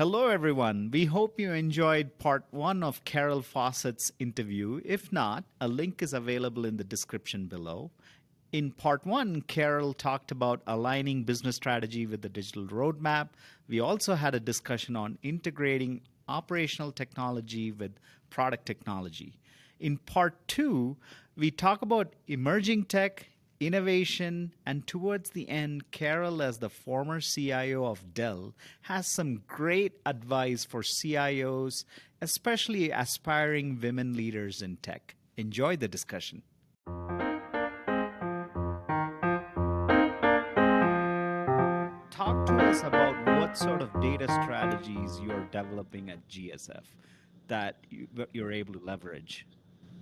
Hello, everyone. We hope you enjoyed part one of Carol Fawcett's interview. If not, a link is available in the description below. In part one, Carol talked about aligning business strategy with the digital roadmap. We also had a discussion on integrating operational technology with product technology. In part two, we talk about emerging tech, innovation, and towards the end, Carol, as the former CIO of Dell, has some great advice for CIOs, especially aspiring women leaders in tech. Enjoy the discussion. Talk to us about what sort of data strategies you're developing at GSF that you, you're able to leverage.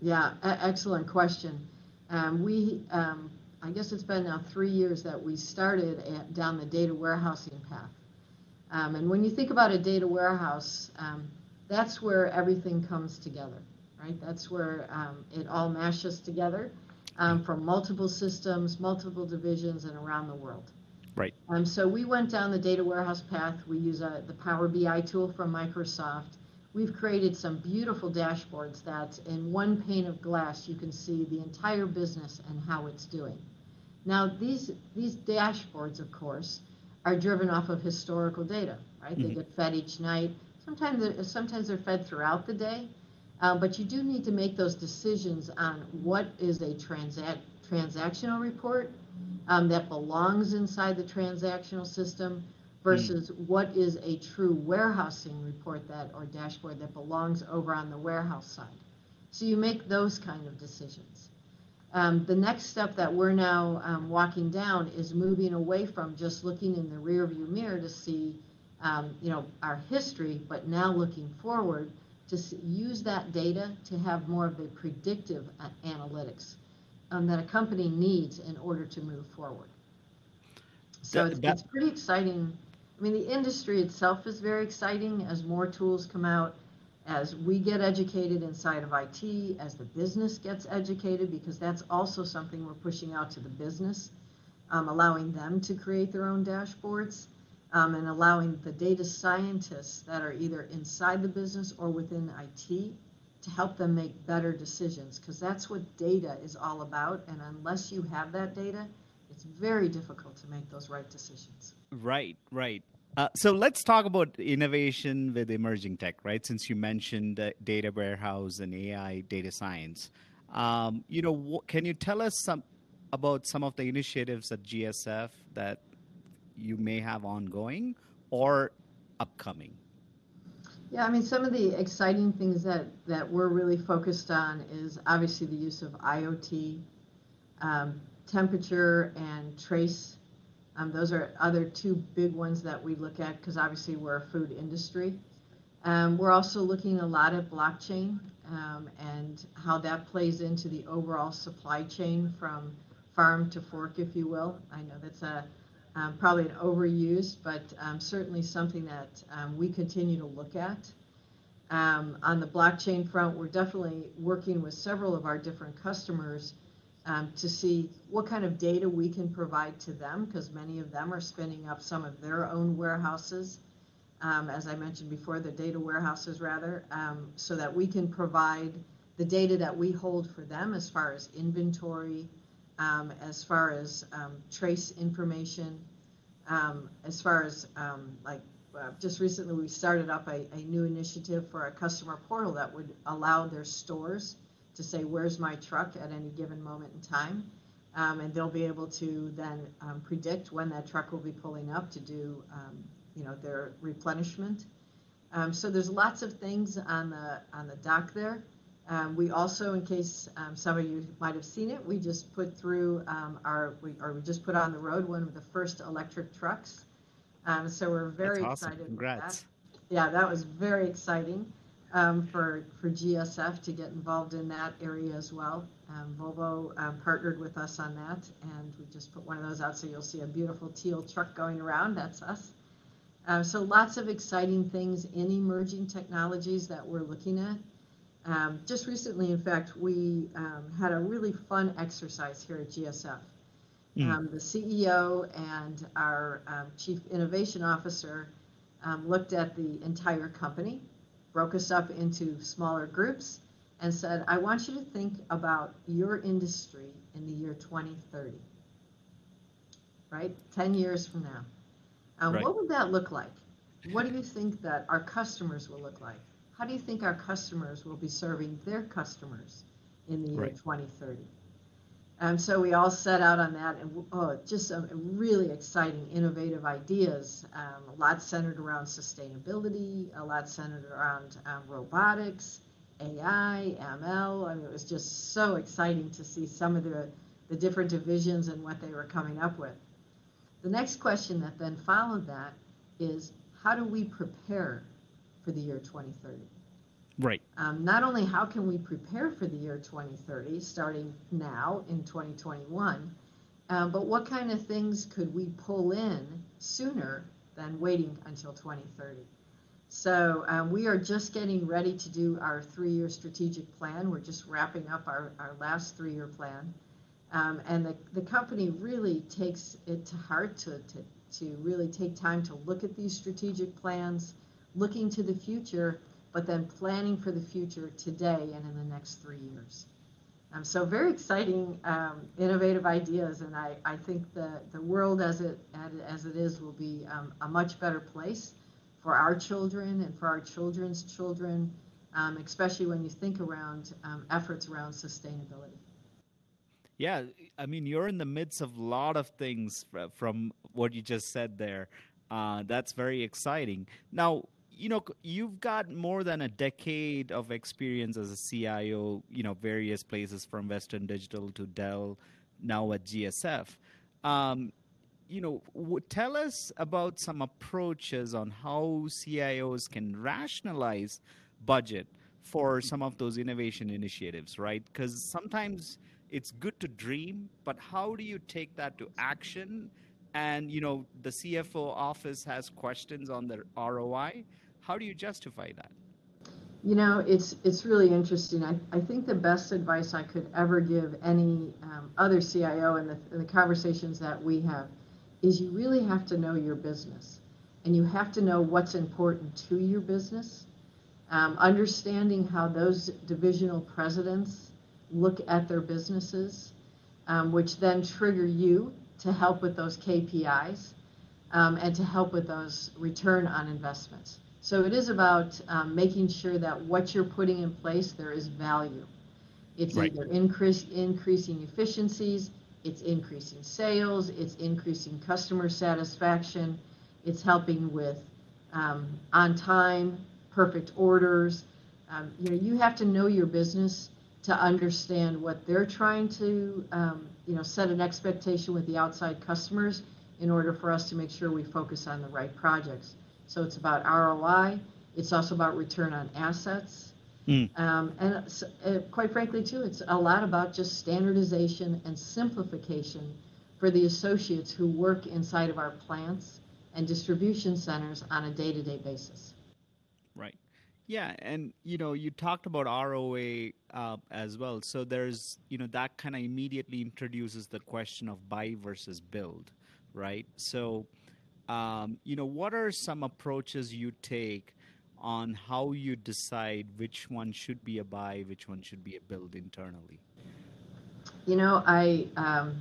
Yeah, excellent question. Um, we um, I guess it's been now three years that we started at, down the data warehousing path. Um, and when you think about a data warehouse, um, that's where everything comes together, right? That's where um, it all mashes together um, from multiple systems, multiple divisions, and around the world. Right. Um, so we went down the data warehouse path. We use uh, the Power BI tool from Microsoft we've created some beautiful dashboards that in one pane of glass you can see the entire business and how it's doing. Now these these dashboards, of course, are driven off of historical data, right? Mm-hmm. They get fed each night. Sometimes they're, sometimes they're fed throughout the day, um, but you do need to make those decisions on what is a transact transactional report um, that belongs inside the transactional system versus mm. what is a true warehousing report that or dashboard that belongs over on the warehouse side. So you make those kind of decisions. Um, the next step that we're now um, walking down is moving away from just looking in the rearview mirror to see, um, you know, our history, but now looking forward to use that data to have more of a predictive uh, analytics um, that a company needs in order to move forward. So that, it's, that, it's pretty exciting I mean, the industry itself is very exciting as more tools come out, as we get educated inside of IT, as the business gets educated, because that's also something we're pushing out to the business, um, allowing them to create their own dashboards, um, and allowing the data scientists that are either inside the business or within IT to help them make better decisions, because that's what data is all about. And unless you have that data, it's very difficult to make those right decisions. Right, right. Uh, so let's talk about innovation with emerging tech, right? Since you mentioned uh, data warehouse and AI data science, um, you know, wh- can you tell us some about some of the initiatives at GSF that you may have ongoing or upcoming? Yeah, I mean, some of the exciting things that that we're really focused on is obviously the use of IoT, um, temperature and trace um, those are other two big ones that we look at because obviously we're a food industry. Um, we're also looking a lot at blockchain um, and how that plays into the overall supply chain from farm to fork, if you will. I know that's a um, probably an overused, but um, certainly something that um, we continue to look at. on the blockchain front, we're definitely working with several of our different customers um, to see what kind of data we can provide to them because many of them are spinning up some of their own warehouses, um, as I mentioned before, the data warehouses rather, um, so that we can provide the data that we hold for them as far as inventory, um, as far as um, trace information, um, as far as like uh, just recently we started up a, a new initiative for a customer portal that would allow their stores to say, where's my truck at any given moment in time. Um, and they'll be able to then um, predict when that truck will be pulling up to do, um, you know, their replenishment. Um, so there's lots of things on the on the dock there. Um, we also, in case um, some of you might have seen it, we just put through our, we, or we just put on the road one of the first electric trucks. so we're very awesome. excited. Congrats. That. Yeah, that was very exciting um, for, for GSF to get involved in that area as well. Um, Volvo um, partnered with us on that, and we just put one of those out so you'll see a beautiful teal truck going around. That's us. Um, so lots of exciting things in emerging technologies that we're looking at. Um, just recently, in fact, we um, had a really fun exercise here at GSF. Mm. the CEO and our Chief Innovation Officer um, looked at the entire company, broke us up into smaller groups, and said, I want you to think about your industry in the year 2030, right? 10 years from now. Um, right. What would that look like? What do you think that our customers will look like? How do you think our customers will be serving their customers in the year right. 2030? Um, so we all set out on that, and oh, just some really exciting, innovative ideas. Um, a lot centered around sustainability, a lot centered around um, robotics, AI, ML. I mean, it was just so exciting to see some of the, the different divisions and what they were coming up with. The next question that then followed that is how do we prepare for the year 2030? Right. Um, not only how can we prepare for the year 2030, starting now in 2021, um, but what kind of things could we pull in sooner than waiting until 2030? So um, we are just getting ready to do our three-year strategic plan. We're just wrapping up our, our last three-year plan. Um, and the, the company really takes it to heart to, to, to really take time to look at these strategic plans, looking to the future, but then planning for the future today and in the next three years. Um, so very exciting, um, innovative ideas, and I, I think the, the world as it as it is will be um, a much better place for our children and for our children's children, um, especially when you think around um, efforts around sustainability. Yeah, I mean, you're in the midst of a lot of things from what you just said there. Uh, that's very exciting. Now, you know, you've got more than a decade of experience as a CIO, you know, various places from Western Digital to Dell, now at GSF. Um, you know, w- tell us about some approaches on how CIOs can rationalize budget for some of those innovation initiatives, right? Because sometimes it's good to dream, but how do you take that to action? And you know, the CFO office has questions on the ROI. How do you justify that? You know, it's it's really interesting. I, I think the best advice I could ever give any um, other CIO in the, in the conversations that we have is you really have to know your business and you have to know what's important to your business. Um, understanding how those divisional presidents look at their businesses, um, which then trigger you to help with those KPIs um, and to help with those return on investments. So it is about um, making sure that what you're putting in place, there is value. It's right. either increase, increasing efficiencies, it's increasing sales, it's increasing customer satisfaction, it's helping with um, on time, perfect orders. Um, you know, you have to know your business to understand what they're trying to, um, you know, set an expectation with the outside customers in order for us to make sure we focus on the right projects. So it's about ROI. It's also about return on assets. Mm. Um, and uh, quite frankly, too, it's a lot about just standardization and simplification for the associates who work inside of our plants and distribution centers on a day to day basis. Right. Yeah, and you know, you talked about ROA uh, as well. So there's, you know, that kind of immediately introduces the question of buy versus build, right? So, um, you know, what are some approaches you take on how you decide which one should be a buy, which one should be a build internally? You know, I, um,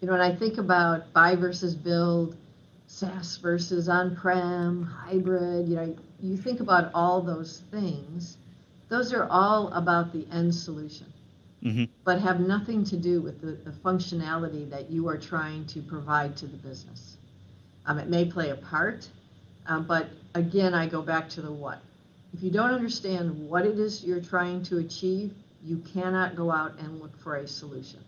you know, when I think about buy versus build, SaaS versus on-prem, hybrid, you know, you think about all those things, those are all about the end solution, mm-hmm. but have nothing to do with the, the, functionality that you are trying to provide to the business. Um, it may play a part, um, but again, I go back to the what. If you don't understand what it is you're trying to achieve, you cannot go out and look for a solution.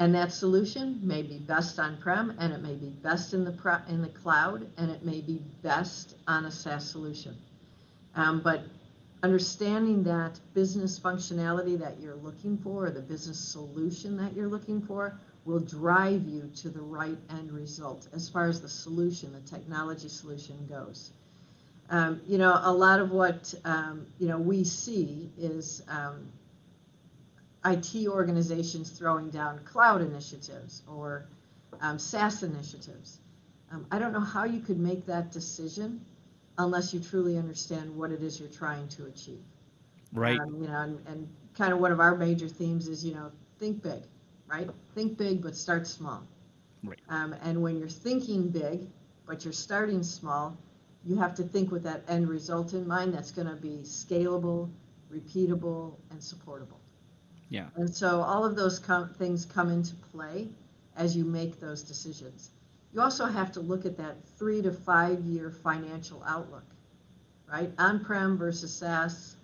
And that solution may be best on-prem, and it may be best in the pro- in the cloud, and it may be best on a SaaS solution. Um, but understanding that business functionality that you're looking for, or the business solution that you're looking for, will drive you to the right end result as far as the solution, the technology solution goes. Um, you know, a lot of what um, you know we see is um, IT organizations throwing down cloud initiatives or um, SaaS initiatives. Um, I don't know how you could make that decision unless you truly understand what it is you're trying to achieve. Right. Um, you know, and, and kind of one of our major themes is, you know, think big, right? Think big, but start small. Right. Um, and when you're thinking big, but you're starting small, you have to think with that end result in mind that's going to be scalable, repeatable, and supportable. Yeah. And so all of those com- things come into play as you make those decisions. You also have to look at that three to five year financial outlook, right? On prem versus SaaS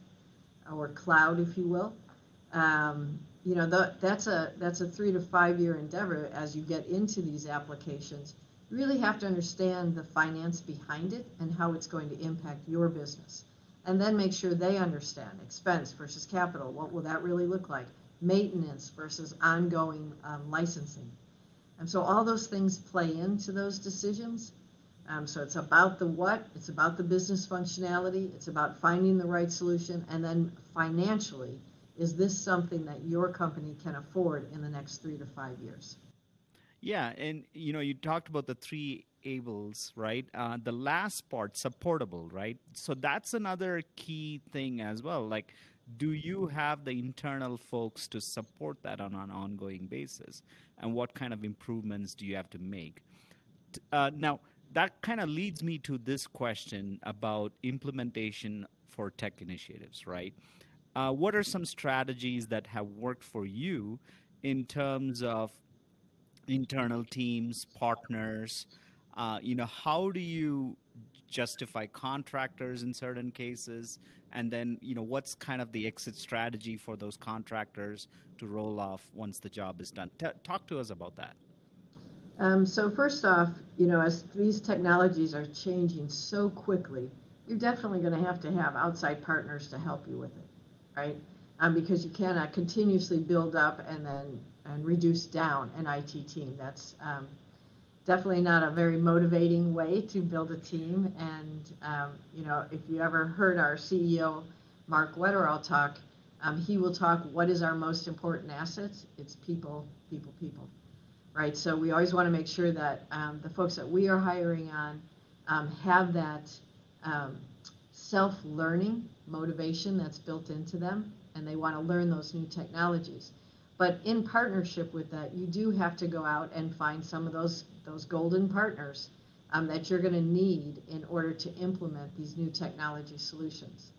or cloud, if you will. Um, you know, the, that's a that's a three to five year endeavor as you get into these applications. You really have to understand the finance behind it and how it's going to impact your business. And then make sure they understand expense versus capital. What will that really look like? Maintenance versus ongoing um, licensing. And so all those things play into those decisions. Um, so it's about the what, it's about the business functionality, it's about finding the right solution, and then financially, is this something that your company can afford in the next three to five years? Yeah, and you know, you talked about the three ables, right? Uh, the last part, supportable, right? So that's another key thing as well. Like, do you have the internal folks to support that on an ongoing basis? And what kind of improvements do you have to make? Uh, now, that kind of leads me to this question about implementation for tech initiatives, right? Uh, what are some strategies that have worked for you in terms of internal teams, partners? Uh, you know, how do you justify contractors in certain cases? And then, you know, what's kind of the exit strategy for those contractors to roll off once the job is done? T- talk to us about that. Um, so first off, you know, as these technologies are changing so quickly, you're definitely going to have to have outside partners to help you with it, right? Um, because you cannot continuously build up and then and reduce down an IT team. That's um, definitely not a very motivating way to build a team. And um, you know, if you ever heard our CEO Mark Wetterau talk, um, he will talk. What is our most important assets? It's people, people, people right? So we always want to make sure that um, the folks that we are hiring on um, have that um, self-learning motivation that's built into them, and they want to learn those new technologies. But in partnership with that, you do have to go out and find some of those those golden partners um, that you're going to need in order to implement these new technology solutions.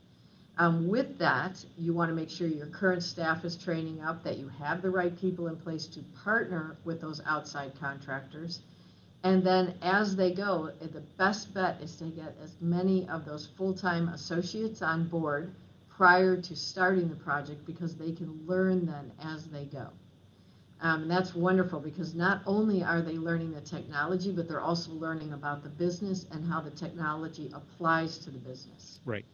Um, with that, you want to make sure your current staff is training up, that you have the right people in place to partner with those outside contractors. And then as they go, the best bet is to get as many of those full time associates on board prior to starting the project because they can learn then as they go. Um, and that's wonderful because not only are they learning the technology, but they're also learning about the business and how the technology applies to the business. Right.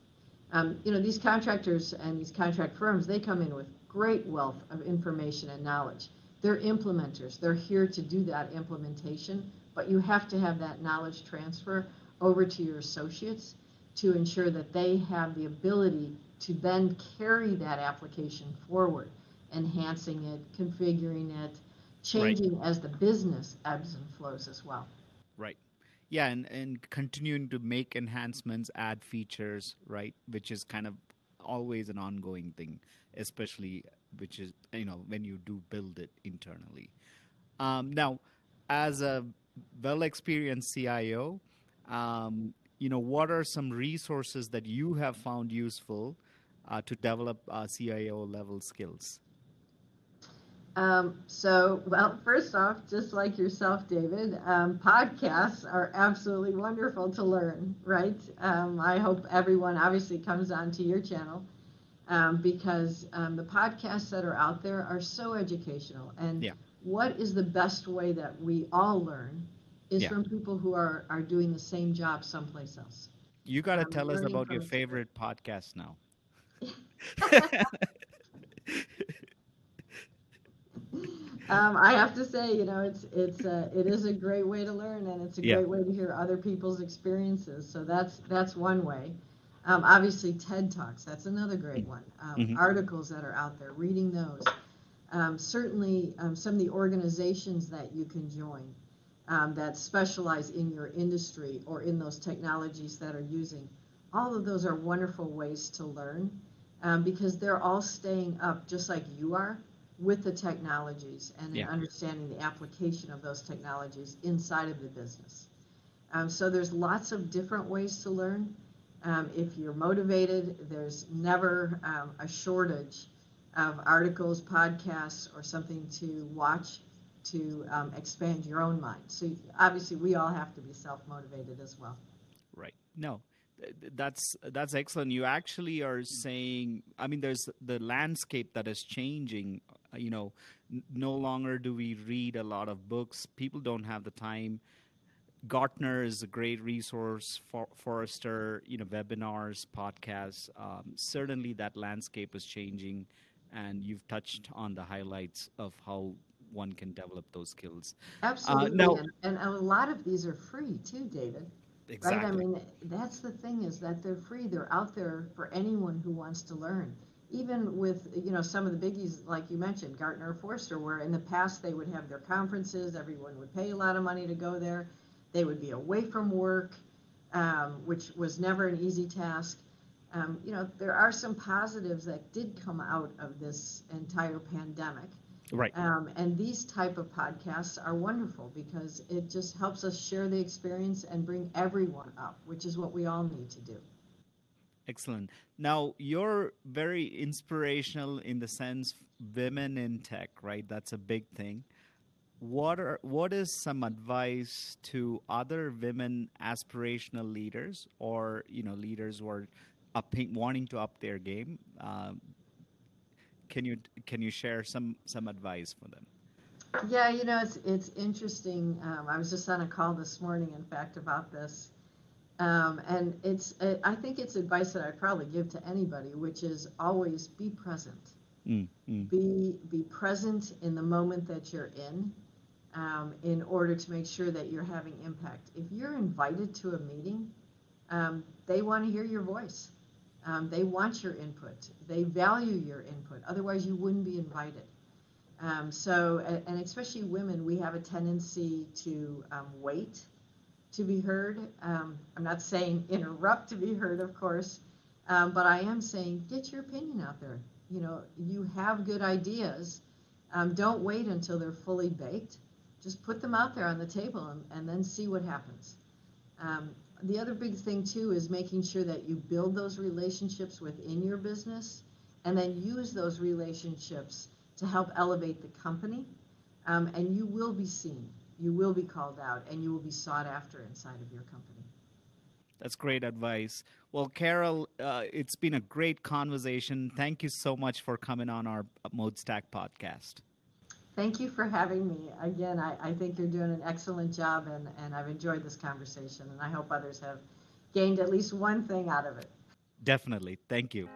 Um, you know, these contractors and these contract firms, they come in with great wealth of information and knowledge. They're implementers. They're here to do that implementation, but you have to have that knowledge transfer over to your associates to ensure that they have the ability to then carry that application forward, enhancing it, configuring it, changing right. as the business ebbs and flows as well. Right yeah and, and continuing to make enhancements add features right which is kind of always an ongoing thing especially which is you know when you do build it internally um, now as a well experienced cio um, you know what are some resources that you have found useful uh, to develop uh, cio level skills um, so, well, first off, just like yourself, David, um, podcasts are absolutely wonderful to learn, right? Um, I hope everyone obviously comes onto your channel um, because um, the podcasts that are out there are so educational. And yeah. what is the best way that we all learn is Yeah. from people who are, are doing the same job someplace else. you got to Um, tell us about your favorite podcast now Um, I have to say, you know, it's it's uh, it is a great way to learn, and it's a Yeah. great way to hear other people's experiences. So that's that's one way. Um, obviously, TED Talks that's another great one. Um, Mhm. Articles that are out there, reading those. Um, certainly, um, some of the organizations that you can join. Um, that specialize in your industry or in those technologies that are using. All of those are wonderful ways to learn um, because they're all staying up just like you are with the technologies and Yeah. understanding the application of those technologies inside of the business. Um, so there's lots of different ways to learn. Um, if you're motivated, there's never um, a shortage of articles, podcasts, or something to watch to um, expand your own mind. So obviously, we all have to be self-motivated as well. Right. No, th- th- that's that's excellent. You actually are saying, I mean, there's the landscape that is changing. uh, You know, no longer do we read a lot of books. People don't have the time. Gartner is a great resource for Forrester, you know, webinars, podcasts. Um, certainly, that landscape is changing, and you've touched on the highlights of how one can develop those skills. Absolutely, now- and, and a lot of these are free too, David. Exactly. Right? I mean, that's the thing is that they're free. They're out there for anyone who wants to learn. Even with you know some of the biggies like you mentioned, Gartner or Forrester, where in the past they would have their conferences, everyone would pay a lot of money to go there. They would be away from work, um, which was never an easy task. Um, you know, there are some positives that did come out of this entire pandemic. Right. Um, and these type of podcasts are wonderful because it just helps us share the experience and bring everyone up, which is what we all need to do. Excellent. Now, you're very inspirational in the sense women in tech, right? That's a big thing. What are what is some advice to other women aspirational leaders or you know leaders who are upping, wanting to up their game? Um, can you can you share some some advice for them? Yeah, you know, it's it's interesting. Um, I was just on a call this morning, in fact, about this, um, and it's uh, I think it's advice that I'd probably give to anybody, which is always be present. Mm, mm, Be be present in the moment that you're in, um, in order to make sure that you're having impact. If you're invited to a meeting, um, they want to hear your voice. Um, they want your input. They value your input. Otherwise, you wouldn't be invited. Um, so, and especially women, we have a tendency to um, wait to be heard. Um, I'm not saying interrupt to be heard, of course, um, but I am saying get your opinion out there. You know, you have good ideas. Um, don't wait until they're fully baked. Just put them out there on the table and, and then see what happens. Um, the other big thing too is making sure that you build those relationships within your business and then use those relationships to help elevate the company. Um, and you will be seen, you will be called out, and you will be sought after inside of your company. That's great advice. Well, Carol, uh, it's been a great conversation. Thank you so much for coming on our Mode Stack podcast. Thank you for having me. Again, I, I think you're doing an excellent job, and, and I've enjoyed this conversation, and I hope others have gained at least one thing out of it. Definitely. Thank you.